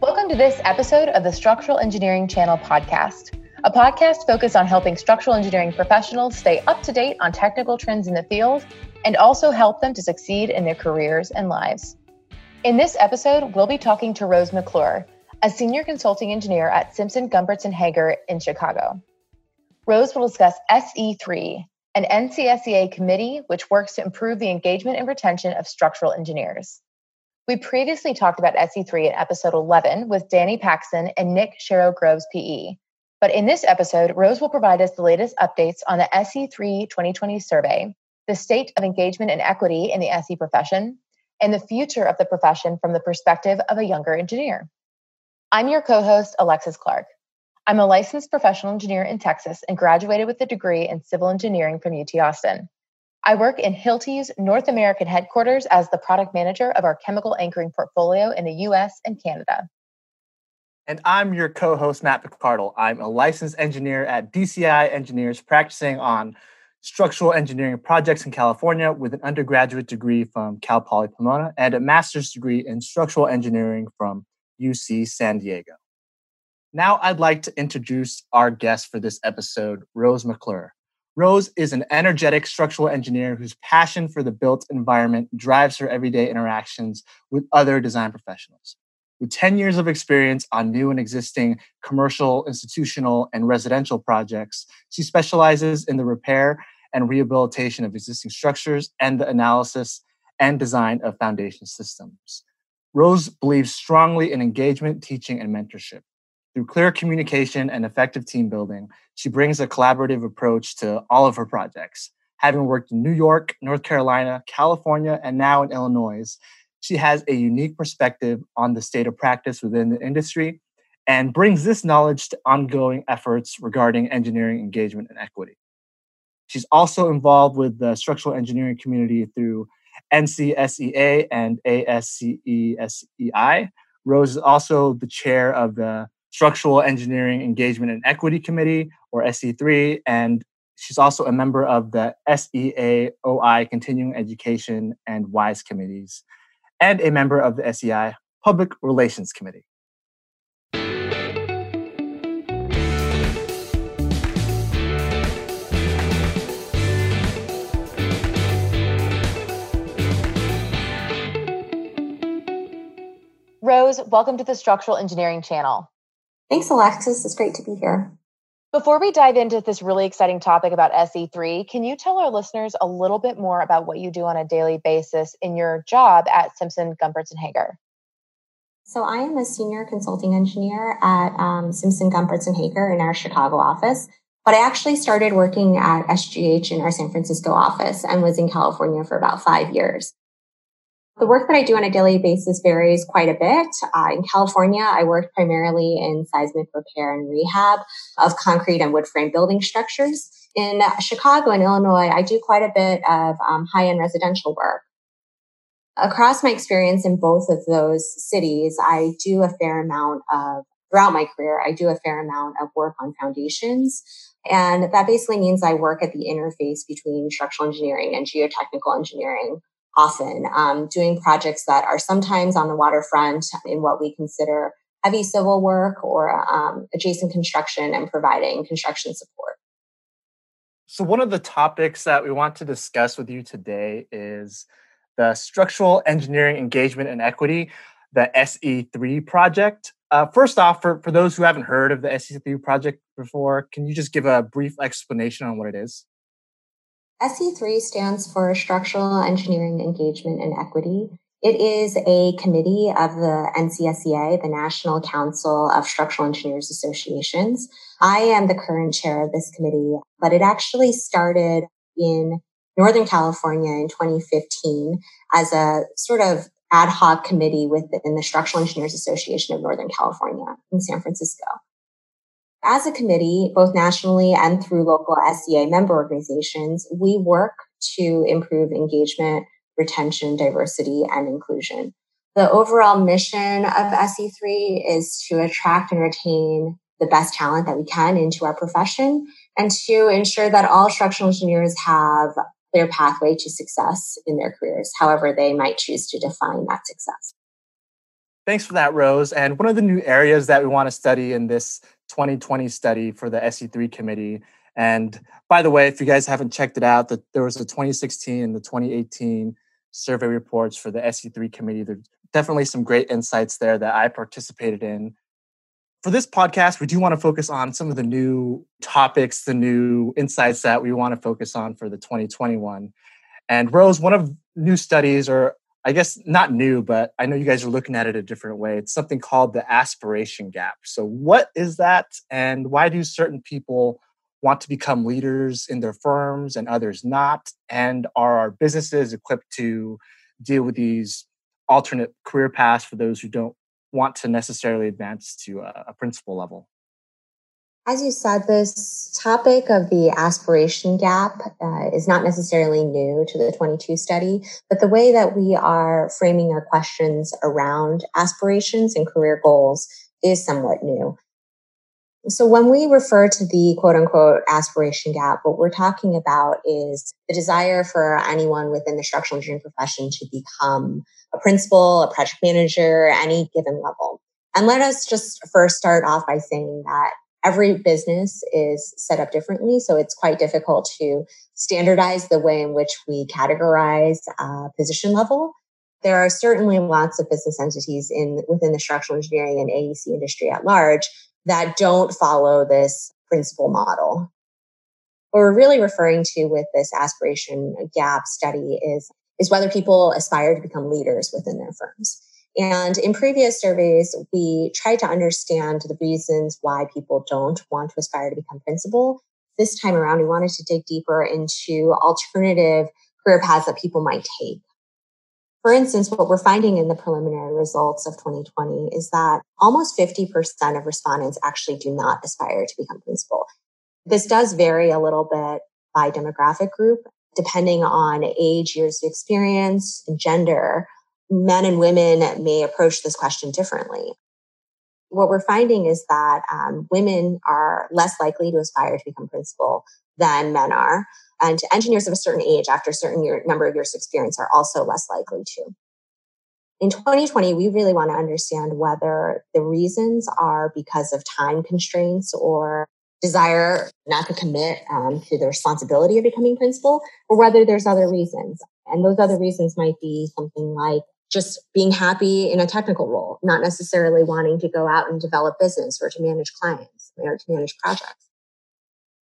Welcome to this episode of the Structural Engineering Channel podcast, a podcast focused on helping structural engineering professionals stay up to date on technical trends in the field and also help them to succeed in their careers and lives. In this episode, we'll be talking to Rose McClure, a senior consulting engineer at Simpson Gumpertz and Heger in Chicago. Rose will discuss SE3, an NCSEA committee which works to improve the engagement and retention of structural engineers. We previously talked about SE3 in episode 11 with Danny Paxson and Nick Sharrow Groves PE. But in this episode, Rose will provide us the latest updates on the SE3 2020 survey, the state of engagement and equity in the SE profession, and the future of the profession from the perspective of a younger engineer. I'm your co host, Alexis Clark. I'm a licensed professional engineer in Texas and graduated with a degree in civil engineering from UT Austin. I work in Hilti's North American headquarters as the product manager of our chemical anchoring portfolio in the US and Canada. And I'm your co host, Matt Picardal. I'm a licensed engineer at DCI Engineers, practicing on structural engineering projects in California with an undergraduate degree from Cal Poly Pomona and a master's degree in structural engineering from UC San Diego. Now, I'd like to introduce our guest for this episode, Rose McClure. Rose is an energetic structural engineer whose passion for the built environment drives her everyday interactions with other design professionals. With 10 years of experience on new and existing commercial, institutional, and residential projects, she specializes in the repair and rehabilitation of existing structures and the analysis and design of foundation systems. Rose believes strongly in engagement, teaching, and mentorship. Through clear communication and effective team building, she brings a collaborative approach to all of her projects. Having worked in New York, North Carolina, California, and now in Illinois, she has a unique perspective on the state of practice within the industry and brings this knowledge to ongoing efforts regarding engineering engagement and equity. She's also involved with the structural engineering community through NCSEA and ASCESEI. Rose is also the chair of the Structural Engineering Engagement and Equity Committee, or SE3, and she's also a member of the SEAOI Continuing Education and WISE committees, and a member of the SEI Public Relations Committee. Rose, welcome to the Structural Engineering Channel. Thanks, Alexis. It's great to be here. Before we dive into this really exciting topic about SE3, can you tell our listeners a little bit more about what you do on a daily basis in your job at Simpson, Gumpertz, and Heger? So, I am a senior consulting engineer at um, Simpson, Gumpertz, and Heger in our Chicago office. But I actually started working at SGH in our San Francisco office and was in California for about five years. The work that I do on a daily basis varies quite a bit. Uh, in California, I work primarily in seismic repair and rehab of concrete and wood frame building structures. In Chicago and Illinois, I do quite a bit of um, high end residential work. Across my experience in both of those cities, I do a fair amount of, throughout my career, I do a fair amount of work on foundations. And that basically means I work at the interface between structural engineering and geotechnical engineering often, um, doing projects that are sometimes on the waterfront in what we consider heavy civil work or um, adjacent construction and providing construction support. So, one of the topics that we want to discuss with you today is the Structural Engineering Engagement and Equity, the SE3 project. Uh, first off, for, for those who haven't heard of the SE3 project before, can you just give a brief explanation on what it is? SE3 stands for Structural Engineering Engagement and Equity. It is a committee of the NCSEA, the National Council of Structural Engineers Associations. I am the current chair of this committee, but it actually started in Northern California in 2015 as a sort of ad hoc committee within the Structural Engineers Association of Northern California in San Francisco. As a committee, both nationally and through local SEA member organizations, we work to improve engagement, retention, diversity, and inclusion. The overall mission of SE3 is to attract and retain the best talent that we can into our profession and to ensure that all structural engineers have their pathway to success in their careers, however they might choose to define that success. Thanks for that, Rose. And one of the new areas that we want to study in this 2020 study for the SE3 committee. And by the way, if you guys haven't checked it out, that there was a 2016 and the 2018 survey reports for the SE3 committee. There's definitely some great insights there that I participated in. For this podcast, we do want to focus on some of the new topics, the new insights that we want to focus on for the 2021. And Rose, one of new studies, or I guess not new, but I know you guys are looking at it a different way. It's something called the aspiration gap. So, what is that, and why do certain people want to become leaders in their firms and others not? And are our businesses equipped to deal with these alternate career paths for those who don't want to necessarily advance to a, a principal level? As you said, this topic of the aspiration gap uh, is not necessarily new to the 22 study, but the way that we are framing our questions around aspirations and career goals is somewhat new. So when we refer to the quote unquote aspiration gap, what we're talking about is the desire for anyone within the structural engineering profession to become a principal, a project manager, any given level. And let us just first start off by saying that every business is set up differently. So it's quite difficult to standardize the way in which we categorize uh, position level. There are certainly lots of business entities in within the structural engineering and AEC industry at large that don't follow this principal model. What we're really referring to with this aspiration gap study is, is whether people aspire to become leaders within their firms. And in previous surveys, we tried to understand the reasons why people don't want to aspire to become principal. This time around, we wanted to dig deeper into alternative career paths that people might take. For instance, what we're finding in the preliminary results of 2020 is that almost 50% of respondents actually do not aspire to become principal. This does vary a little bit by demographic group, depending on age, years of experience, and gender. Men and women may approach this question differently. What we're finding is that um, women are less likely to aspire to become principal than men are. And engineers of a certain age, after a certain year, number of years experience, are also less likely to. In 2020, we really want to understand whether the reasons are because of time constraints or desire not to commit um, to the responsibility of becoming principal, or whether there's other reasons. And those other reasons might be something like just being happy in a technical role, not necessarily wanting to go out and develop business or to manage clients or to manage projects.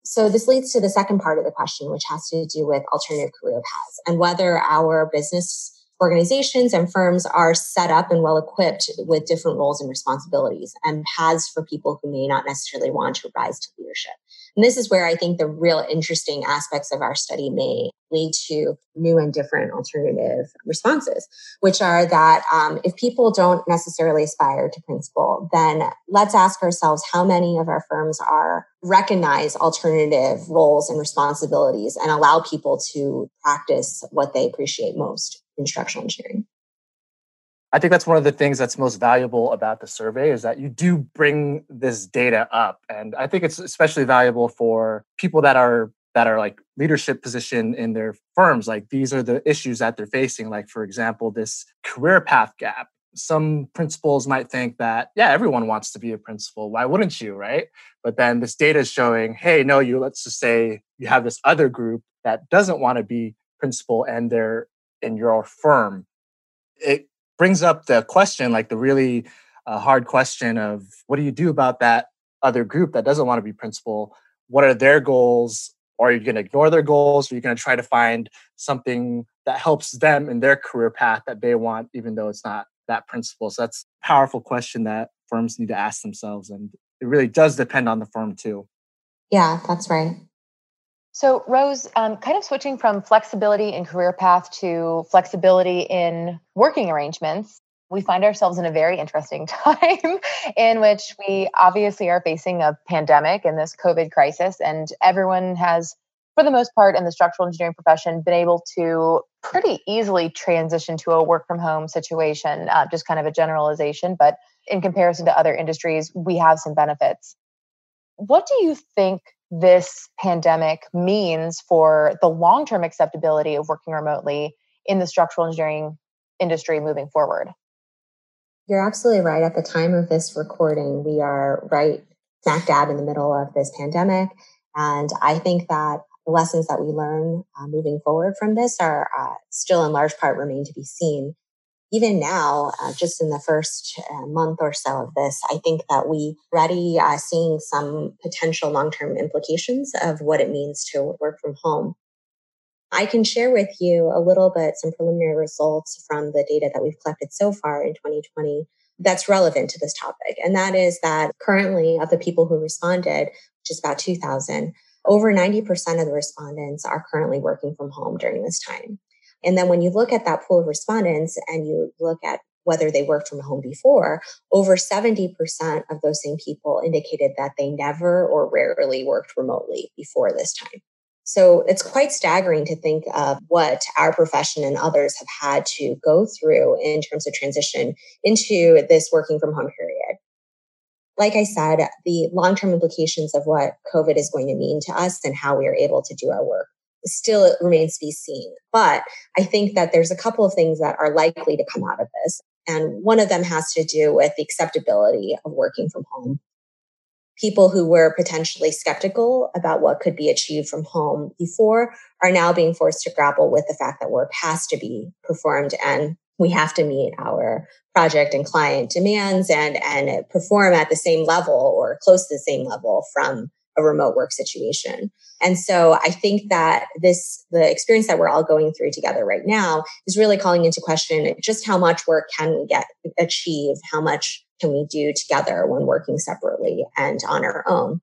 So this leads to the second part of the question, which has to do with alternative career paths and whether our business organizations and firms are set up and well equipped with different roles and responsibilities and paths for people who may not necessarily want to rise to leadership. And this is where I think the real interesting aspects of our study may lead to new and different alternative responses, which are that um, if people don't necessarily aspire to principal, then let's ask ourselves how many of our firms are recognize alternative roles and responsibilities and allow people to practice what they appreciate most in structural engineering. I think that's one of the things that's most valuable about the survey is that you do bring this data up. And I think it's especially valuable for people that are that are like leadership position in their firms. Like these are the issues that they're facing. Like, for example, this career path gap. Some principals might think that, yeah, everyone wants to be a principal. Why wouldn't you? Right. But then this data is showing, hey, no, you let's just say you have this other group that doesn't want to be principal and they're in your firm. It brings up the question, like the really uh, hard question of what do you do about that other group that doesn't want to be principal? What are their goals? Are you going to ignore their goals? Are you going to try to find something that helps them in their career path that they want, even though it's not that principal? So that's a powerful question that firms need to ask themselves. And it really does depend on the firm too. Yeah, that's right. So, Rose, um, kind of switching from flexibility in career path to flexibility in working arrangements, we find ourselves in a very interesting time in which we obviously are facing a pandemic and this COVID crisis, and everyone has, for the most part, in the structural engineering profession, been able to pretty easily transition to a work from home situation, uh, just kind of a generalization. But in comparison to other industries, we have some benefits. What do you think this pandemic means for the long term acceptability of working remotely in the structural engineering industry moving forward? You're absolutely right. At the time of this recording, we are right smack dab in the middle of this pandemic. And I think that the lessons that we learn uh, moving forward from this are uh, still in large part remain to be seen. Even now, uh, just in the first uh, month or so of this, I think that we are already uh, seeing some potential long-term implications of what it means to work from home. I can share with you a little bit some preliminary results from the data that we've collected so far in 2020 that's relevant to this topic. And that is that currently, of the people who responded, which is about 2,000, over 90% of the respondents are currently working from home during this time. And then when you look at that pool of respondents and you look at whether they worked from home before, over 70% of those same people indicated that they never or rarely worked remotely before this time. So it's quite staggering to think of what our profession and others have had to go through in terms of transition into this working from home period like I said, the long term implications of what COVID is going to mean to us and how we are able to do our work still it remains to be seen. But I think that there's a couple of things that are likely to come out of this. And one of them has to do with the acceptability of working from home. People who were potentially skeptical about what could be achieved from home before are now being forced to grapple with the fact that work has to be performed and we have to meet our project and client demands and and perform at the same level or close to the same level from a remote work situation. And so I think that this the experience that we're all going through together right now is really calling into question just how much work can we get achieve, how much can we do together when working separately and on our own.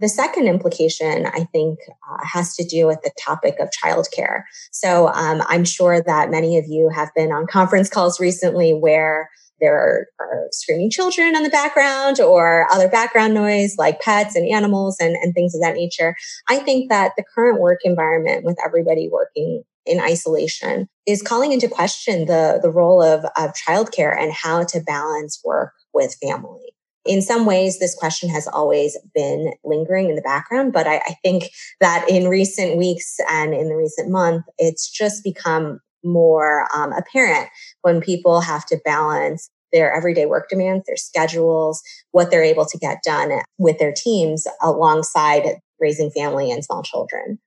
The second implication, I think, uh, has to do with the topic of childcare. So um, I'm sure that many of you have been on conference calls recently where there are, are, screaming children in the background or other background noise like pets and animals and, and things of that nature. I think that the current work environment with everybody working in isolation is calling into question the, the role of, of childcare and how to balance work with family in some ways, this question has always been lingering in the background, but I, I, think that in recent weeks and in the recent month, it's just become more um, apparent when people have to balance their everyday work demands, their schedules, what they're able to get done with their teams alongside raising family and small children.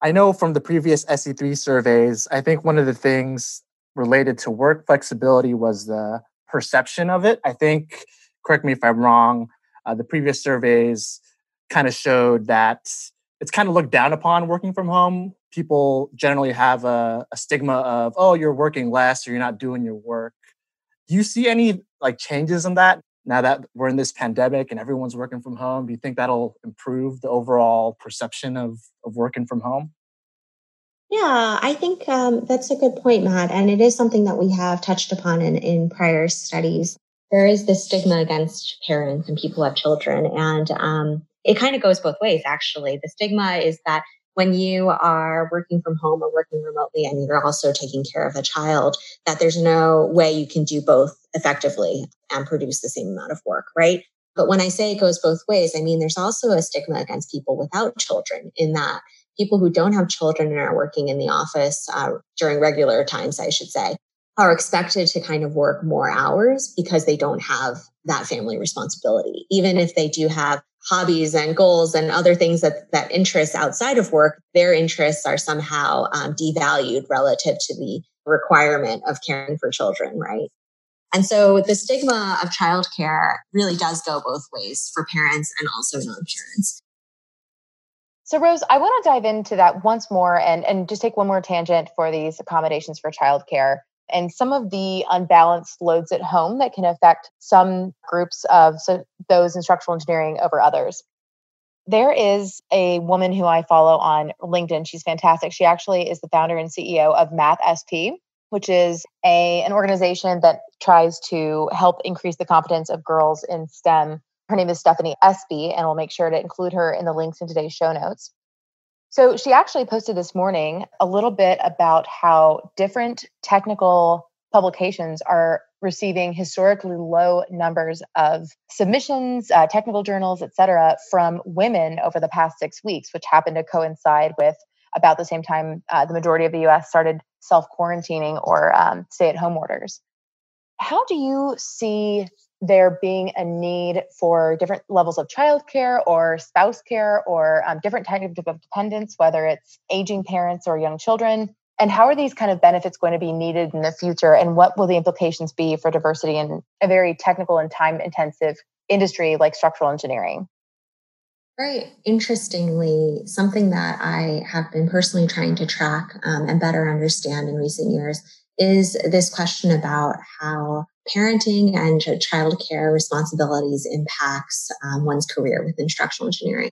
I know from the previous SE3 surveys, I think one of the things related to work flexibility was the perception of it. I think correct me if I'm wrong, uh, the previous surveys kind of showed that it's kind of looked down upon working from home. People generally have a, a, stigma of, oh, you're working less or you're not doing your work. Do you see any like changes in that now that we're in this pandemic and everyone's working from home? Do you think that'll improve the overall perception of, of working from home? Yeah, I think um, that's a good point, Matt. And it is something that we have touched upon in, in prior studies there is this stigma against parents and people who have children. And um, it kind of goes both ways, actually. The stigma is that when you are working from home or working remotely and you're also taking care of a child, that there's no way you can do both effectively and produce the same amount of work, right? But when I say it goes both ways, I mean, there's also a stigma against people without children in that people who don't have children and are working in the office uh, during regular times, I should say, are expected to kind of work more hours because they don't have that family responsibility. Even if they do have hobbies and goals and other things that, that interests outside of work, their interests are somehow um, devalued relative to the requirement of caring for children, right? And so the stigma of childcare really does go both ways for parents and also non parents. So, Rose, I want to dive into that once more and, and just take one more tangent for these accommodations for childcare and some of the unbalanced loads at home that can affect some groups of so those in structural engineering over others. There is a woman who I follow on LinkedIn. She's fantastic. She actually is the founder and CEO of Math SP, which is a an organization that tries to help increase the competence of girls in STEM. Her name is Stephanie Espy, and we'll make sure to include her in the links in today's show notes. So she actually posted this morning a little bit about how different technical publications are receiving historically low numbers of submissions, uh, technical journals, et cetera, from women over the past six weeks, which happened to coincide with about the same time uh, the majority of the US started self quarantining or um, stay at home orders. How do you see there being a need for different levels of childcare or spouse care or um, different types of dependents, whether it's aging parents or young children? And how are these kind of benefits going to be needed in the future? And what will the implications be for diversity in a very technical and time intensive industry like structural engineering? Very interestingly, something that I have been personally trying to track um, and better understand in recent years is this question about how parenting and childcare responsibilities impacts um, one's career with instructional engineering.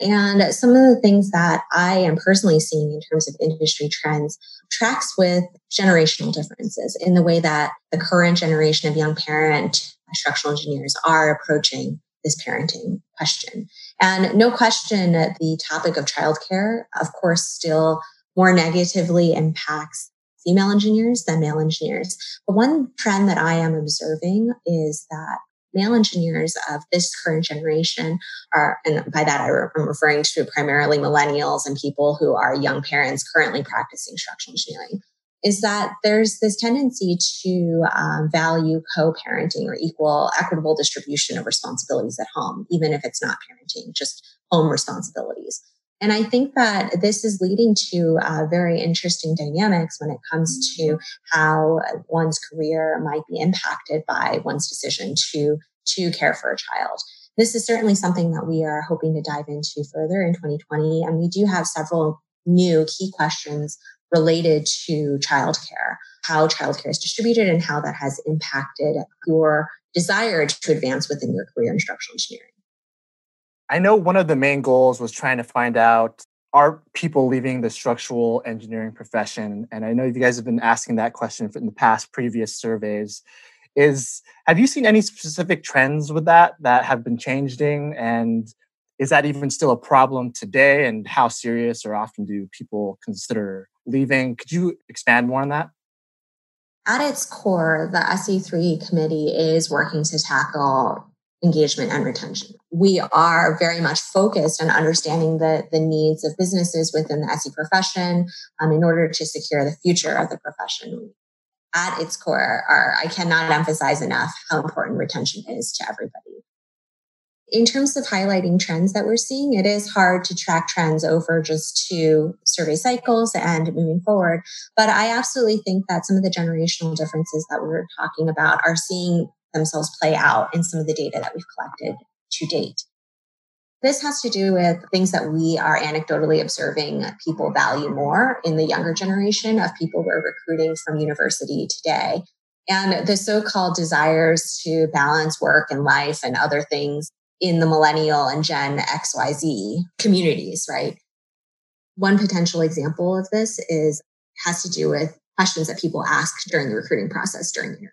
And some of the things that I am personally seeing in terms of industry trends tracks with generational differences in the way that the current generation of young parent instructional engineers are approaching this parenting question. And no question, the topic of childcare, of course, still more negatively impacts female engineers than male engineers. But one trend that I am observing is that male engineers of this current generation are, and by that I'm referring to primarily millennials and people who are young parents currently practicing structural engineering, is that there's this tendency to um, value co-parenting or equal equitable distribution of responsibilities at home, even if it's not parenting, just home responsibilities. And I think that this is leading to uh, very interesting dynamics when it comes to how one's career might be impacted by one's decision to, to care for a child. This is certainly something that we are hoping to dive into further in 2020. And we do have several new key questions related to childcare, how childcare is distributed and how that has impacted your desire to advance within your career in structural engineering. I know one of the main goals was trying to find out are people leaving the structural engineering profession? And I know you guys have been asking that question in the past previous surveys. Is have you seen any specific trends with that that have been changing? And is that even still a problem today? And how serious or often do people consider leaving? Could you expand more on that? At its core, the SE3 committee is working to tackle engagement and retention. We are very much focused on understanding the, the needs of businesses within the SE profession um, in order to secure the future of the profession. At its core, are, I cannot emphasize enough how important retention is to everybody. In terms of highlighting trends that we're seeing, it is hard to track trends over just two survey cycles and moving forward. But I absolutely think that some of the generational differences that we're talking about are seeing themselves play out in some of the data that we've collected to date. This has to do with things that we are anecdotally observing people value more in the younger generation of people we're recruiting from university today. And the so called desires to balance work and life and other things in the millennial and Gen XYZ communities, right? One potential example of this is has to do with questions that people ask during the recruiting process during interviews.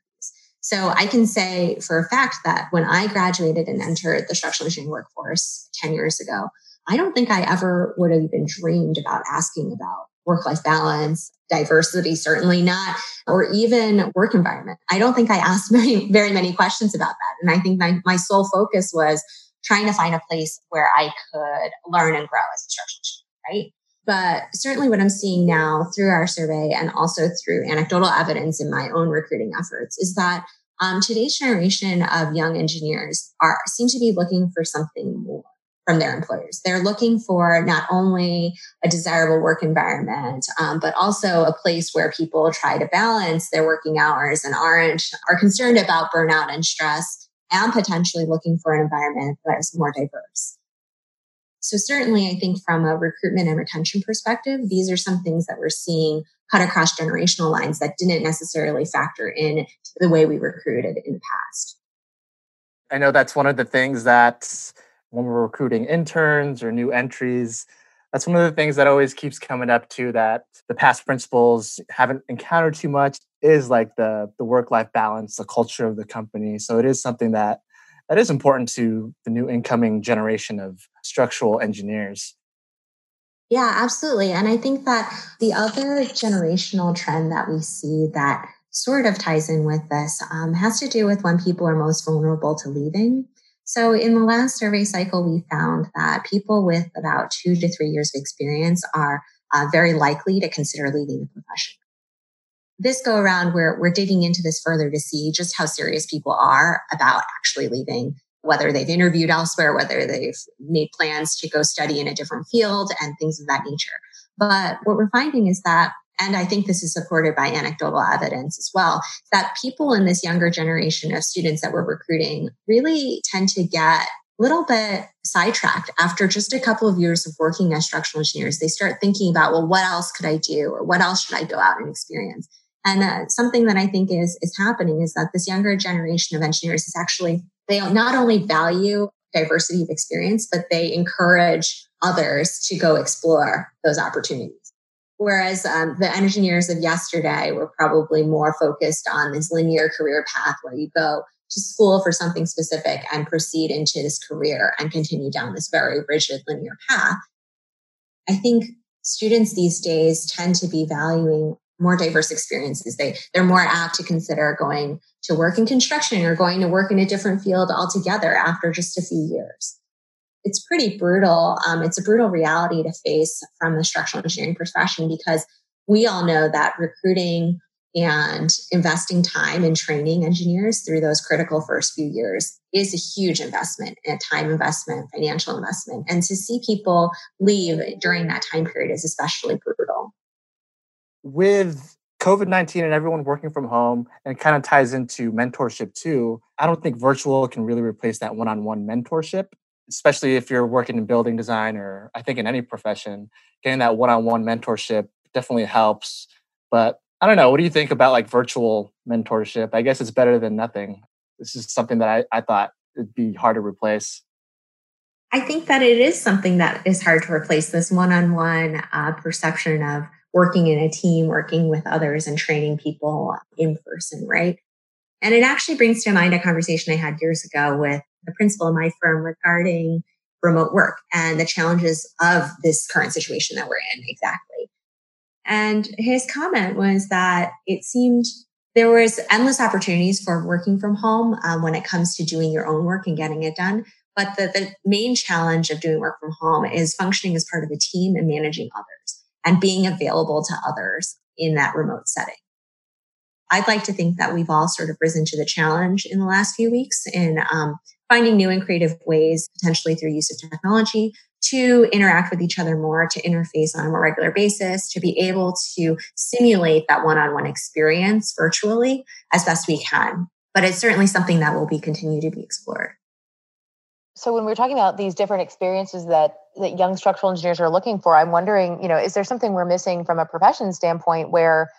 So I can say for a fact that when I graduated and entered the structural engineering workforce 10 years ago, I don't think I ever would have even dreamed about asking about work life balance, diversity, certainly not, or even work environment. I don't think I asked very, very many questions about that. And I think my, my sole focus was trying to find a place where I could learn and grow as a structural engineer, right? But certainly what I'm seeing now through our survey and also through anecdotal evidence in my own recruiting efforts is that um, today's generation of young engineers are seem to be looking for something more from their employers. They're looking for not only a desirable work environment, um, but also a place where people try to balance their working hours and aren't are concerned about burnout and stress, and potentially looking for an environment that is more diverse. So certainly, I think from a recruitment and retention perspective, these are some things that we're seeing cut across generational lines that didn't necessarily factor in to the way we recruited in the past. I know that's one of the things that when we're recruiting interns or new entries, that's one of the things that always keeps coming up too that the past principals haven't encountered too much is like the the work life balance the culture of the company so it is something that that is important to the new incoming generation of structural engineers yeah absolutely and i think that the other generational trend that we see that sort of ties in with this um, has to do with when people are most vulnerable to leaving so, in the last survey cycle, we found that people with about two to three years of experience are uh, very likely to consider leaving the profession. this go around, we're, we're digging into this further to see just how serious people are about actually leaving, whether they've interviewed elsewhere, whether they've made plans to go study in a different field and things of that nature. But what we're finding is that and I think this is supported by anecdotal evidence as well, that people in this younger generation of students that we're recruiting really tend to get a little bit sidetracked after just a couple of years of working as structural engineers. They start thinking about, well, what else could I do? Or what else should I go out and experience? And uh, something that I think is, is happening is that this younger generation of engineers is actually, they not only value diversity of experience, but they encourage others to go explore those opportunities. Whereas um, the engineers of yesterday were probably more focused on this linear career path where you go to school for something specific and proceed into this career and continue down this very rigid linear path. I think students these days tend to be valuing more diverse experiences. They, they're more apt to consider going to work in construction or going to work in a different field altogether after just a few years it's pretty brutal. Um, it's a brutal reality to face from the structural engineering profession because we all know that recruiting and investing time in training engineers through those critical first few years is a huge investment, a time investment, financial investment. And to see people leave during that time period is especially brutal. With COVID 19 and everyone working from home, and kind of ties into mentorship too, I don't think virtual can really replace that one on one mentorship especially if you're working in building design or I think in any profession, getting that one-on-one mentorship definitely helps. But I don't know. What do you think about like virtual mentorship? I guess it's better than nothing. This is something that I, I thought it'd be hard to replace. I think that it is something that is hard to replace this one-on-one uh, perception of working in a team, working with others and training people in person, right? And it actually brings to mind a conversation I had years ago with the principal of my firm regarding remote work and the challenges of this current situation that we're in exactly. And his comment was that it seemed there was endless opportunities for working from home um, when it comes to doing your own work and getting it done. But the, the main challenge of doing work from home is functioning as part of a team and managing others and being available to others in that remote setting. I'd like to think that we've all sort of risen to the challenge in the last few weeks in um, finding new and creative ways, potentially through use of technology, to interact with each other more, to interface on a more regular basis, to be able to simulate that one on one experience virtually as best we can. But it's certainly something that will be continue to be explored. So when we're talking about these different experiences that that young structural engineers are looking for, I'm wondering, you know, is there something we're missing from a profession standpoint where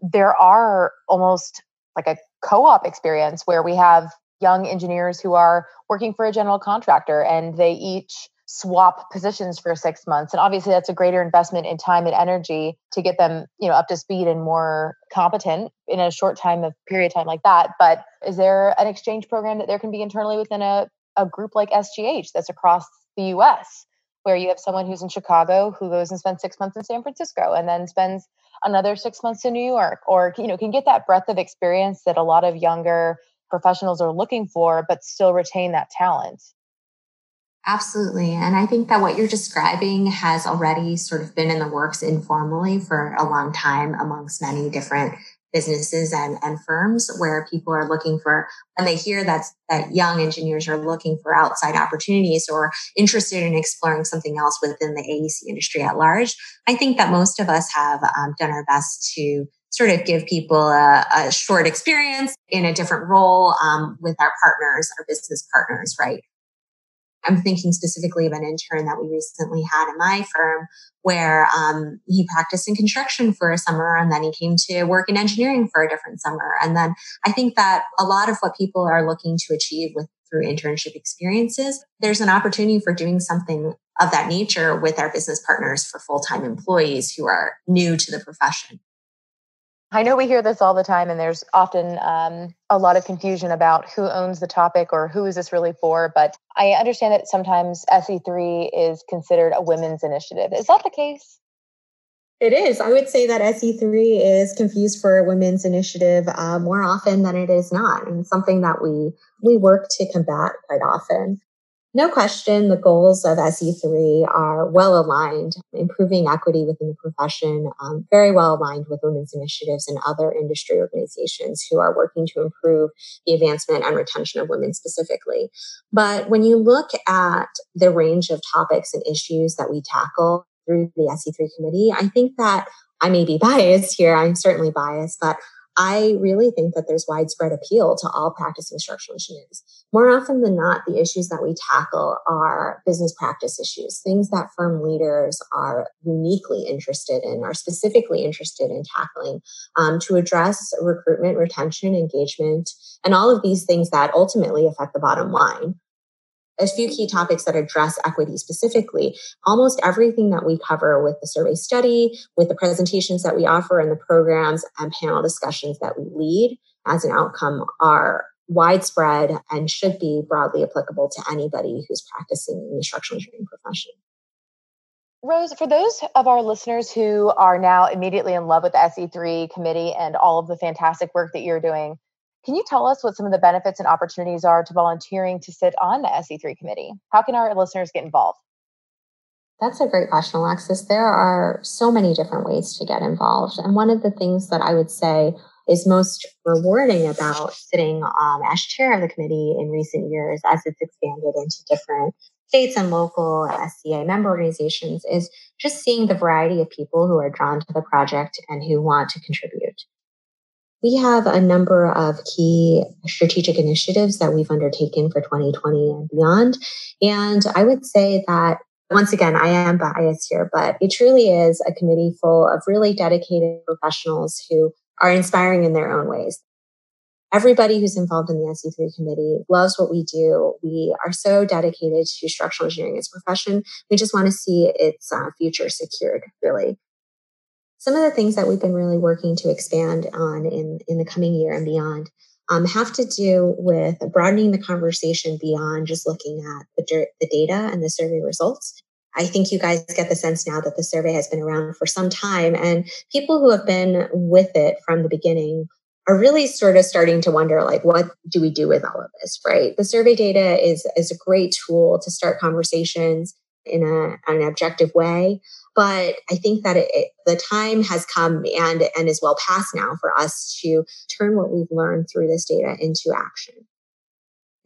there are almost like a co-op experience where we have young engineers who are working for a general contractor and they each swap positions for six months? And obviously that's a greater investment in time and energy to get them you know up to speed and more competent in a short time of period of time like that. But is there an exchange program that there can be internally within a, a group like sgh that's across the us where you have someone who's in chicago who goes and spends six months in san francisco and then spends another six months in new york or you know can get that breadth of experience that a lot of younger professionals are looking for, but still retain that talent. Absolutely. And I think that what you're describing has already sort of been in the works informally for a long time amongst many different businesses and, and firms where people are looking for when they hear that that young engineers are looking for outside opportunities or interested in exploring something else within the AEC industry at large. I think that most of us have um, done our best to sort of give people a, a short experience in a different role um, with our partners, our business partners, right? I'm thinking specifically of an intern that we recently had in my firm where um, he practiced in construction for a summer and then he came to work in engineering for a different summer. And then I think that a lot of what people are looking to achieve with through internship experiences, there's an opportunity for doing something of that nature with our business partners for full-time employees who are new to the profession. I know we hear this all the time, and there's often um, a lot of confusion about who owns the topic or who is this really for. But I understand that sometimes SE3 is considered a women's initiative. Is that the case? It is. I would say that SE3 is confused for a women's initiative uh, more often than it is not, and something that we we work to combat quite often. No question, the goals of SE3 are well aligned, improving equity within the profession, um, very well aligned with women's initiatives and other industry organizations who are working to improve the advancement and retention of women specifically. But when you look at the range of topics and issues that we tackle through the SE3 committee, I think that I may be biased here. I'm certainly biased, but I really think that there's widespread appeal to all practicing structural engineers. More often than not, the issues that we tackle are business practice issues, things that firm leaders are uniquely interested in, are specifically interested in tackling um, to address recruitment, retention, engagement, and all of these things that ultimately affect the bottom line a few key topics that address equity specifically. Almost everything that we cover with the survey study, with the presentations that we offer, and the programs and panel discussions that we lead as an outcome are widespread and should be broadly applicable to anybody who's practicing in the structural engineering profession. Rose, for those of our listeners who are now immediately in love with the SE3 committee and all of the fantastic work that you're doing, can you tell us what some of the benefits and opportunities are to volunteering to sit on the SE3 committee? How can our listeners get involved? That's a great question, Alexis. There are so many different ways to get involved. And one of the things that I would say is most rewarding about sitting um, as chair of the committee in recent years as it's expanded into different states and local SEA member organizations is just seeing the variety of people who are drawn to the project and who want to contribute. We have a number of key strategic initiatives that we've undertaken for 2020 and beyond. And I would say that once again, I am biased here, but it truly is a committee full of really dedicated professionals who are inspiring in their own ways. Everybody who's involved in the SE3 committee loves what we do. We are so dedicated to structural engineering as a profession. We just want to see its uh, future secured, really. Some of the things that we've been really working to expand on in, in the coming year and beyond um, have to do with broadening the conversation beyond just looking at the, the data and the survey results. I think you guys get the sense now that the survey has been around for some time, and people who have been with it from the beginning are really sort of starting to wonder like what do we do with all of this right the survey data is is a great tool to start conversations in a, an objective way but I think that it, it, the time has come and, and is well past now for us to turn what we've learned through this data into action.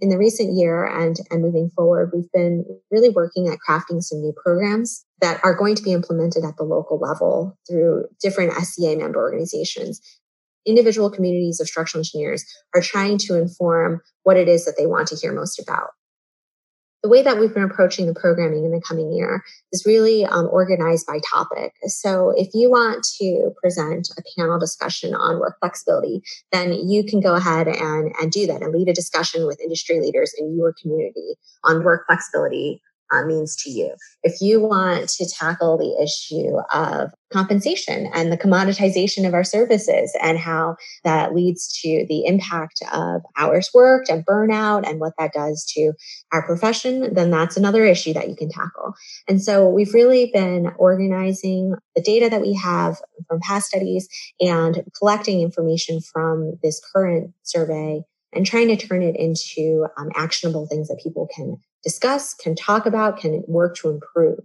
In the recent year and, and moving forward, we've been really working at crafting some new programs that are going to be implemented at the local level through different SEA member organizations. Individual communities of structural engineers are trying to inform what it is that they want to hear most about the way that we've been approaching the programming in the coming year is really um, organized by topic. So if you want to present a panel discussion on work flexibility, then you can go ahead and, and do that and lead a discussion with industry leaders in your community on work flexibility uh, means to you. If you want to tackle the issue of compensation and the commoditization of our services and how that leads to the impact of hours worked and burnout and what that does to our profession, then that's another issue that you can tackle. And so we've really been organizing the data that we have from past studies and collecting information from this current survey and trying to turn it into um, actionable things that people can discuss, can talk about, can work to improve.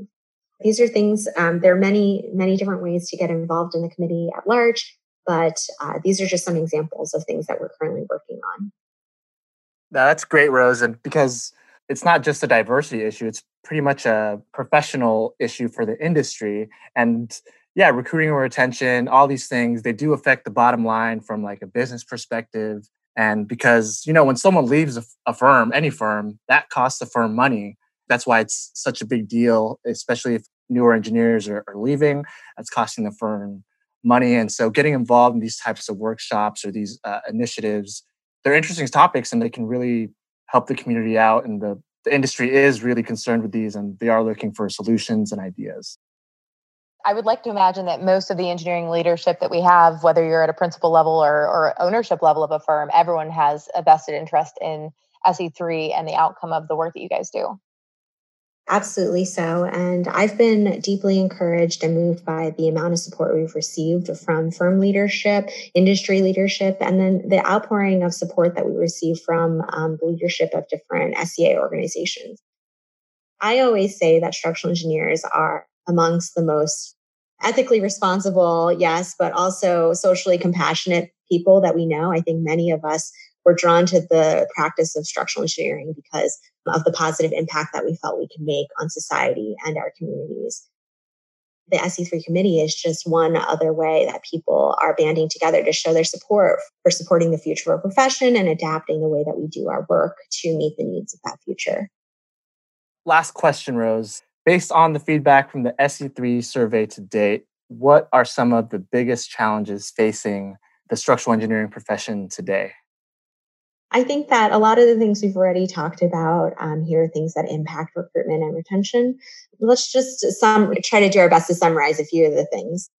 These are things, um, there are many, many different ways to get involved in the committee at large, but uh, these are just some examples of things that we're currently working on. That's great, Rose. And because it's not just a diversity issue, it's pretty much a professional issue for the industry. And yeah, recruiting or retention, all these things, they do affect the bottom line from like a business perspective and because, you know, when someone leaves a, a firm, any firm, that costs the firm money. That's why it's such a big deal, especially if newer engineers are, are leaving. That's costing the firm money. And so getting involved in these types of workshops or these uh, initiatives, they're interesting topics and they can really help the community out. And the, the industry is really concerned with these and they are looking for solutions and ideas. I would like to imagine that most of the engineering leadership that we have, whether you're at a principal level or, or ownership level of a firm, everyone has a vested interest in SE3 and the outcome of the work that you guys do. Absolutely so. And I've been deeply encouraged and moved by the amount of support we've received from firm leadership, industry leadership, and then the outpouring of support that we receive from um, the leadership of different SEA organizations. I always say that structural engineers are amongst the most ethically responsible, yes, but also socially compassionate people that we know. I think many of us were drawn to the practice of structural engineering because of the positive impact that we felt we could make on society and our communities. The SE3 committee is just one other way that people are banding together to show their support for supporting the future of our profession and adapting the way that we do our work to meet the needs of that future. Last question, Rose. Based on the feedback from the SE3 survey to date, what are some of the biggest challenges facing the structural engineering profession today? I think that a lot of the things we've already talked about um, here are things that impact recruitment and retention. Let's just some try to do our best to summarize a few of the things.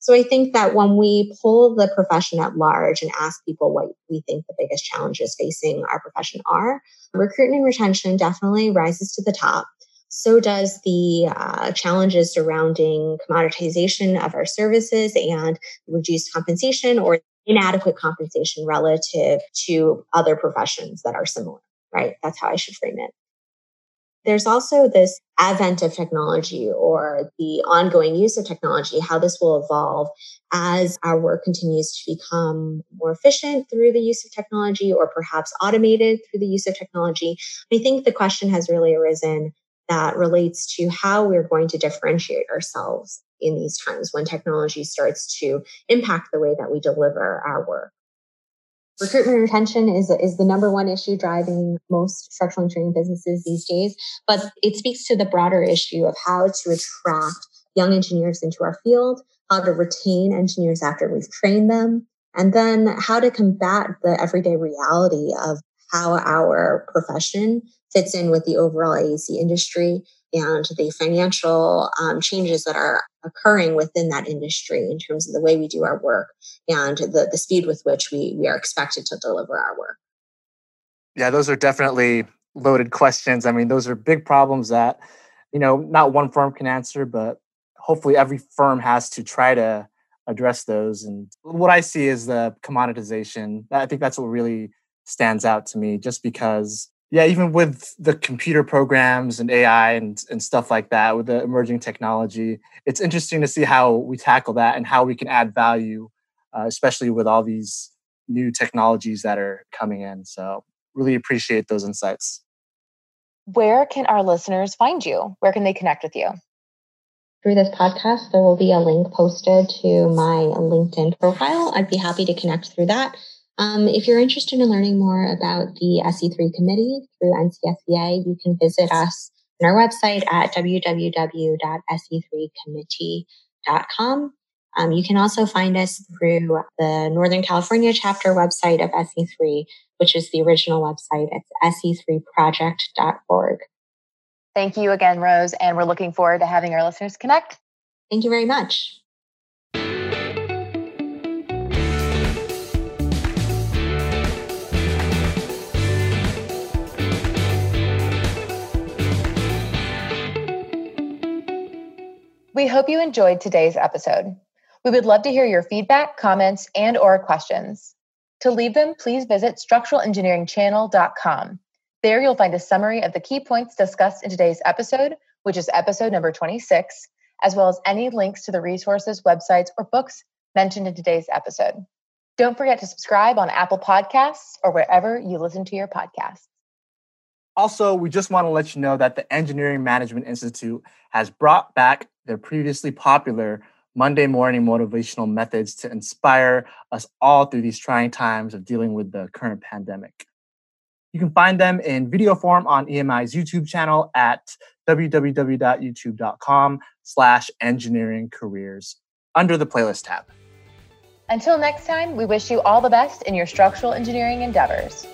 So I think that when we pull the profession at large and ask people what we think the biggest challenges facing our profession are, recruitment and retention definitely rises to the top. So does the uh, challenges surrounding commoditization of our services and reduced compensation or inadequate compensation relative to other professions that are similar, right? That's how I should frame it. There's also this advent of technology or the ongoing use of technology, how this will evolve as our work continues to become more efficient through the use of technology or perhaps automated through the use of technology. I think the question has really arisen that relates to how we're going to differentiate ourselves in these times when technology starts to impact the way that we deliver our work. Recruitment retention is, is the number one issue driving most structural engineering businesses these days, but it speaks to the broader issue of how to attract young engineers into our field, how to retain engineers after we've trained them, and then how to combat the everyday reality of how our profession fits in with the overall AEC industry and the financial um, changes that are occurring within that industry in terms of the way we do our work and the, the speed with which we, we are expected to deliver our work. Yeah, those are definitely loaded questions. I mean, those are big problems that, you know, not one firm can answer, but hopefully every firm has to try to address those. And what I see is the commoditization. I think that's what really stands out to me just because yeah, even with the computer programs and AI and, and stuff like that, with the emerging technology, it's interesting to see how we tackle that and how we can add value, uh, especially with all these new technologies that are coming in. So, really appreciate those insights. Where can our listeners find you? Where can they connect with you? Through this podcast, there will be a link posted to my LinkedIn profile. I'd be happy to connect through that. Um, if you're interested in learning more about the SE3 committee through NCSEA, you can visit us on our website at www.se3committee.com. Um, you can also find us through the Northern California chapter website of SE3, which is the original website. It's se3project.org. Thank you again, Rose, and we're looking forward to having our listeners connect. Thank you very much. We hope you enjoyed today's episode. We would love to hear your feedback, comments, and or questions. To leave them, please visit structuralengineeringchannel.com. There you'll find a summary of the key points discussed in today's episode, which is episode number 26, as well as any links to the resources, websites, or books mentioned in today's episode. Don't forget to subscribe on Apple Podcasts or wherever you listen to your podcasts. Also, we just want to let you know that the Engineering Management Institute has brought back their previously popular Monday morning motivational methods to inspire us all through these trying times of dealing with the current pandemic. You can find them in video form on EMI's YouTube channel at www.youtube.com slash engineering careers under the playlist tab. Until next time, we wish you all the best in your structural engineering endeavors.